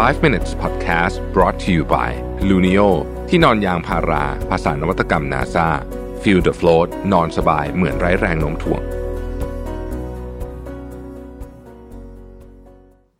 5 minutes podcast brought to you by Luno ที่นอนยางพารา ภาษานวัตกรรม NASA feel the float นอนสบายเหมือนไร้แรงโน้มถ่วง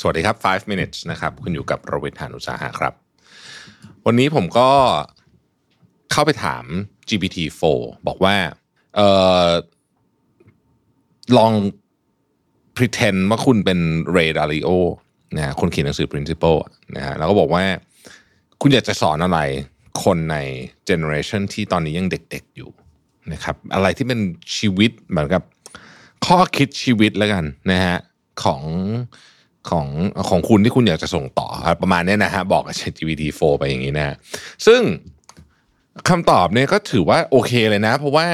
สวัสดีครับ 5 minutes นะครับ คุณอยู่กับโรเบิร์ตหานุสาหะครับ วันนี้ผมก็เข้าไปถาม GPT-4 บอกว่าเออลอง pretend ว่าคุณเป็น Ray Dalio นะ ฮะคนเขียนหนังสือ principle นะฮะแล้วก็บอกว่าคุณอยากจะสอนอะไรคนใน generation ที่ตอนนี้ยังเด็กๆอยู่นะครับอะไรที่เป็นชีวิตเหมือนกับข้อคิดชีวิตแล้วกันนะฮะของของของคุณที่คุณอยากจะส่งต่อประมาณนี้นะฮะบอกกับ GPT-4 ไปอย่างนี้นะฮะซึ่งคำตอบเนี่ยก็ถือว่าโอเคเลยนะ เพราะว่า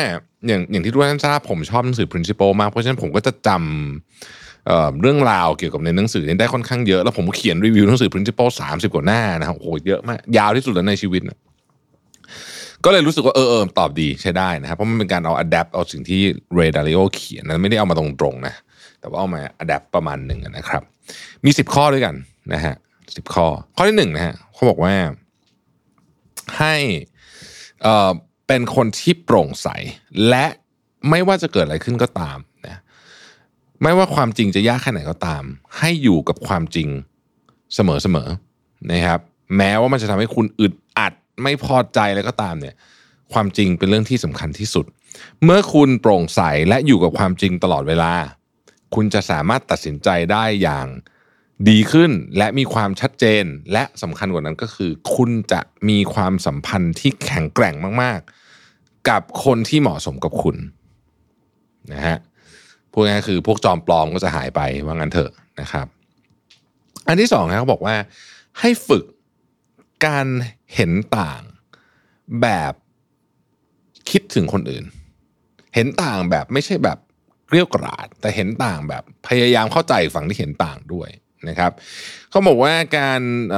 อย่างอย่างที่ทุกท่านทราบผมชอบหนังสือ principle มาก เพราะฉะนั้นผมก็จะจำ เเรื่องราวเกี่ยวกับในหนังสือได้ค่อนข้างเยอะ แล้วผมเขียนรีวิวหนังสือ principle 30 กว่าหน้านะครับโอ้โหเยอะมาก ยาวที่สุดแล้วในชีวิตนะก็เลยรู้สึกว่าเออเออตอบดีใช้ได้นะครับ เพราะมันเป็นการเอา adapt เอาสิ่งที่เรดาริโอเขียนนั้นไม่ได้เอามาตรงๆนะแต่ว่าเอามา adapt ประมาณหนึ่งนะครับ มี 10 ข้อด้วยกันนะฮะสิบข้อ ข้อที่หนึ่งนะฮะเขาบอกว่าให้เอ่อเป็นคนที่โปร่งใส และไม่ว่าจะเกิดอะไรขึ้นก็ตาม ไม่ว่าความจริงจะยากแค่ไหนก็ตาม ให้อยู่กับความจริงเสมอๆนะครับ แม้ว่ามันจะทำให้คุณอึดอัดไม่พอใจอะไรก็ตามเนี่ย ความจริงเป็นเรื่องที่สำคัญที่สุด เมื่อคุณโปร่งใสและอยู่กับความจริงตลอดเวลา คุณจะสามารถตัดสินใจได้อย่างดีขึ้นและมีความชัดเจนและสำคัญกว่านั้นก็คือ คุณจะมีความสัมพันธ์ที่แข็งแกร่งมาก ๆ กับคนที่เหมาะสมกับคุณนะฮะ พูดง่ายคือพวกจอมปลอมก็จะหายไปว่างั้นเถอะนะครับ อันที่สองนะเขาบอกว่าให้ฝึกการเห็นต่างแบบคิดถึงคนอื่น เห็นต่างแบบไม่ใช่แบบเกลี้ยวกราดแต่เห็นต่างแบบพยายามเข้าใจฝั่งที่เห็นต่างด้วยนะครับเขาบอกว่าการเ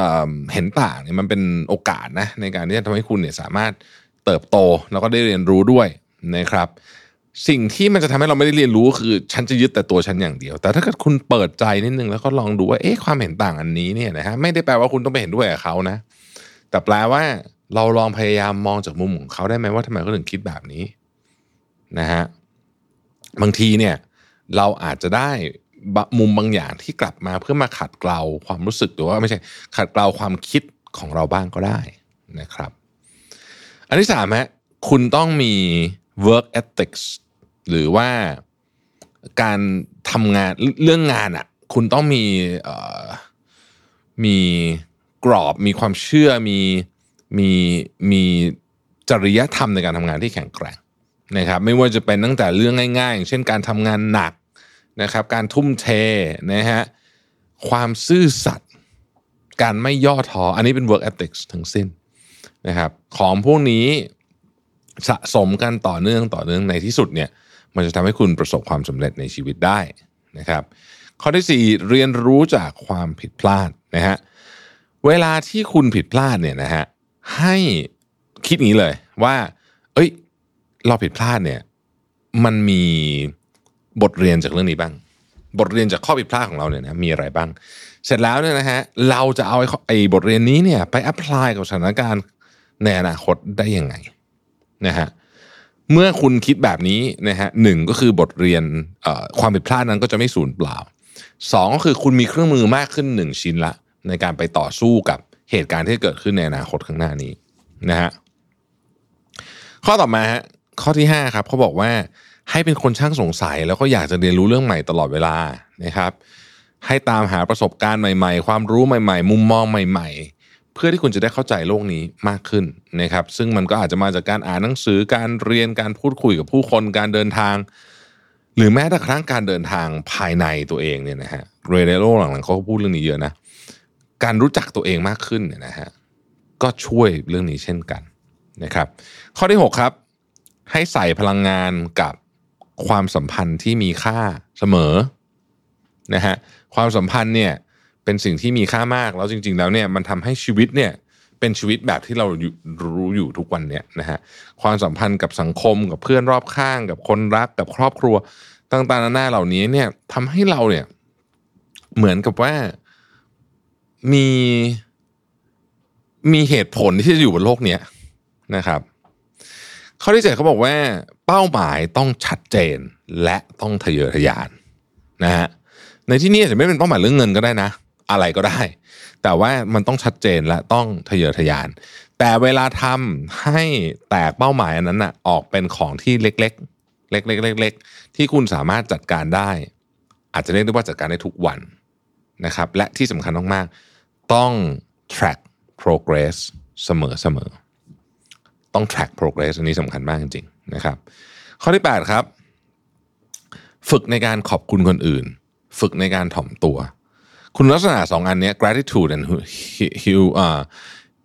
เห็นต่างเนี่ยมันเป็นโอกาสนะในการที่จะทำให้คุณเนี่ยสามารถเติบโตแล้วก็ได้เรียนรู้ด้วยนะครับ สิ่งที่มันจะทำให้เราไม่ได้เรียนรู้คือ ฉันจะยึดแต่ตัวฉันอย่างเดียว แต่ถ้าเกิดคุณเปิดใจนิดนึงแล้วก็ลองดูว่าเอ๊ะความเห็นต่างอันนี้เนี่ยนะฮะไม่ได้แปลว่าคุณต้องไปเห็นด้วยกับเขานะ แต่แปลว่าเราลองพยายามมองจากมุมของเขาได้ไหมว่าทำไมเขาถึงคิดแบบนี้นะฮะบางทีเนี่ยเราอาจจะได้มุมบางอย่างที่กลับมาเพื่อมาขัดเกลาความรู้สึกหรือว่าไม่ใช่ขัดเกลาความคิดของเราบ้างก็ได้นะครับ อันที่สามฮะคุณต้องมี work ethics หรือว่าการทำงานเรื่องงานอะ คุณต้องมีมีกรอบมีความเชื่อมีมีมีจริยธรรมในการทำงานที่แข็งแกร่งนะครับ ไม่ว่าจะเป็นตั้งแต่เรื่องง่ายๆอย่างเช่นการทำงานหนักนะครับ การทุ่มเทนะฮะความซื่อสัตย์การไม่ย่อท้ออันนี้เป็น work ethics ทั้งสิ้นนะครับ ของพวกนี้ สะสมกันต่อเนื่องต่อเนื่องในที่สุดเนี่ยมันจะทำให้คุณประสบความสำเร็จในชีวิตได้นะครับ ข้อที่ 4 เรียนรู้จากความผิดพลาดนะฮะเวลาที่คุณผิดพลาดเนี่ยนะฮะให้คิดนี้เลยว่า เอ้ย เราผิดพลาดเนี่ย มันมีบทเรียนจากเรื่องนี้บ้าง บทเรียนจากข้อผิดพลาดของเราเนี่ยนะมีอะไรบ้าง เสร็จแล้วเนี่ยนะฮะเราจะเอาไอ้บทเรียนนี้เนี่ย ไปแอพพลายกับสถานการณ์ในอนาคตได้ยังไง นะฮะเมื่อคุณคิดแบบนี้นะฮะหนึ่งก็คือบทเรียนความผิดพลาดนั้นก็จะไม่สูญเปล่าสองก็คือคุณมีเครื่องมือมากขึ้นหนึ่งชิ้นละ ในการไปต่อสู้กับเหตุการณ์ที่เกิดขึ้นในอนาคตข้างหน้านี้นะฮะข้อต่อมาฮะข้อที่5ครับเขาบอกว่าให้เป็นคนช่างสงสัย แล้วก็อยากจะเรียนรู้เรื่องใหม่ตลอดเวลานะครับ ให้ตามหาประสบการณ์ใหม่ ๆ ความรู้ใหม่ ๆ มุมมองใหม่ๆ เพื่อที่คุณจะได้เข้าใจโลกนี้มากขึ้นนะครับ ซึ่งมันก็อาจจะมาจากการอ่านหนังสือการเรียนการพูดคุยกับผู้คนการเดินทาง หรือแม้แต่ครั้งการเดินทางภายในตัวเองเนี่ยนะฮะเรเดโลหลังๆเขาพูดเรื่องนี้เยอะนะการรู้จักตัวเองมากขึ้นเนี่ยนะฮะก็ช่วยเรื่องนี้เช่นกันนะครับ ข้อที่ 6 ครับ ให้ใส่พลังงานกับความสัมพันธ์ที่มีค่าเสมอนะฮะความสัมพันธ์เนี่ย เป็นสิ่งที่มีค่ามากแล้วจริง ๆ แล้วเนี่ยมันทำให้ชีวิตเนี่ยเป็นชีวิตแบบที่เรารู้อยู่ทุกวันเนี่ยนะฮะความสัมพันธ์กับสังคมกับเพื่อนรอบข้าง กับคนรักกับครอบครัวต่างๆนานาเหล่านี้เนี่ยทำให้เราเนี่ยเหมือนกับว่ามีมีเหตุผลที่จะอยู่บนโลกนี้นะครับ ข้อที่เจ็ดเขาบอกว่า เป้าหมายต้องชัดเจนและต้องทะเยอทะยานนะฮะในที่นี้อาจจะไม่เป็นเป้าหมายเรื่องเงินก็ได้นะ อะไรก็ได้ แต่ว่ามันต้องชัดเจนและต้องทะเยอทะยาน แต่เวลาทำให้แตกเป้าหมายอันนั้นนะออกเป็นของที่เล็กๆ เล็กๆเล็กๆที่คุณสามารถจัดการได้ อาจจะเรียกได้ว่าจัดการได้ทุกวันนะครับ และที่สำคัญมากๆต้อง track progress เสมอเสมอต้อง track progress อันนี้สำคัญมากจริงๆนะครับ ข้อที่ 8 ครับ ฝึกในการขอบคุณคนอื่น ฝึกในการถ่อมตัว คุณลักษณะสองอันนี้ gratitude and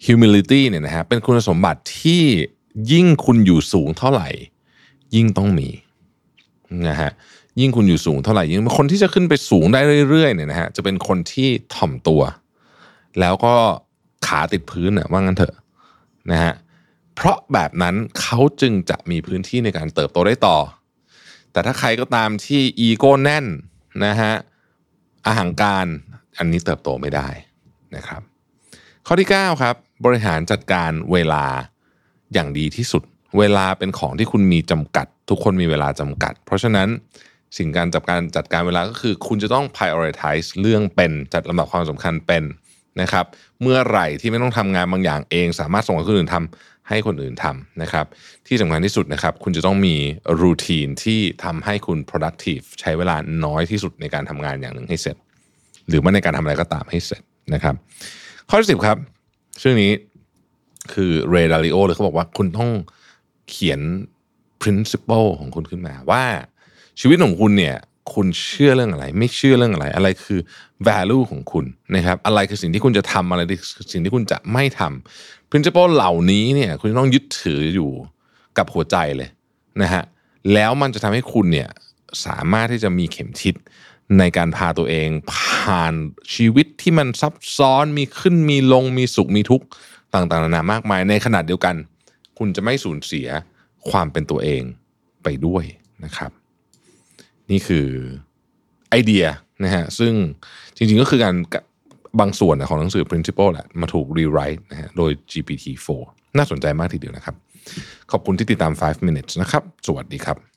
humility เนี่ยนะฮะเป็นคุณสมบัติที่ยิ่งคุณอยู่สูงเท่าไหร่ ยิ่งต้องมีนะฮะยิ่งคุณอยู่สูงเท่าไหร่ยิ่งคนที่จะขึ้นไปสูงได้เรื่อยๆเนี่ยนะฮะจะเป็นคนที่ถ่อมตัว แล้วก็ขาติดพื้นน่ะว่างั้นเถอะนะฮะเพราะแบบนั้นเขาจึงจะมีพื้นที่ในการเติบโตได้ต่อ แต่ถ้าใครก็ตามที่อีโก้แน่นนะฮะอาหางการ อันนี้เติบโตไม่ได้นะครับ ข้อที่ 9 ครับ บริหารจัดการเวลาอย่างดีที่สุด เวลาเป็นของที่คุณมีจำกัด ทุกคนมีเวลาจำกัด เพราะฉะนั้นสิ่งการจัดการจัดการเวลาก็คือ คุณจะต้อง prioritize เรื่องเป็นจัดลำดับความสำคัญเป็นนะครับ เมื่อไหร่ที่ไม่ต้องทำงานบางอย่างเอง สามารถส่งให้คนอื่นทำให้คนอื่นทำนะครับ ที่สำคัญที่สุดนะครับ คุณจะต้องมีรูทีนที่ทำให้คุณ productive ใช้เวลาน้อยที่สุดในการทำงานอย่างหนึ่งให้เสร็จ หรือว่าในการทำอะไรก็ตามให้เสร็จนะครับ ข้อที่สิบครับชื่อนี้คือเรดาริโอเลยเขาบอกว่าคุณต้องเขียน principle ของคุณขึ้นมาว่าชีวิตของคุณเนี่ยคุณเชื่อเรื่องอะไร ไม่เชื่อเรื่องอะไร อะไรคือ value ของคุณนะครับ อะไรคือสิ่งที่คุณจะทำอะไรสิ่งที่คุณจะไม่ทำ principle เหล่านี้เนี่ยคุณต้องยึดถืออยู่กับหัวใจเลยนะฮะแล้วมันจะทำให้คุณเนี่ยสามารถที่จะมีเข็มทิศ ในการพาตัวเองผ่านชีวิตที่มันซับซ้อนมีขึ้นมีลงมีสุขมีทุกข์ต่างๆนานามากมาย ในขนาดเดียวกัน คุณจะไม่สูญเสียความเป็นตัวเองไปด้วยนะครับ นี่คือไอเดียนะฮะซึ่งจริงๆก็คือการบางส่วนของหนังสือ principle แหละมาถูก rewrite นะฮะโดย GPT-4 น่าสนใจมากทีเดียวนะครับ ขอบคุณที่ติดตาม 5 minutes นะครับ สวัสดีครับ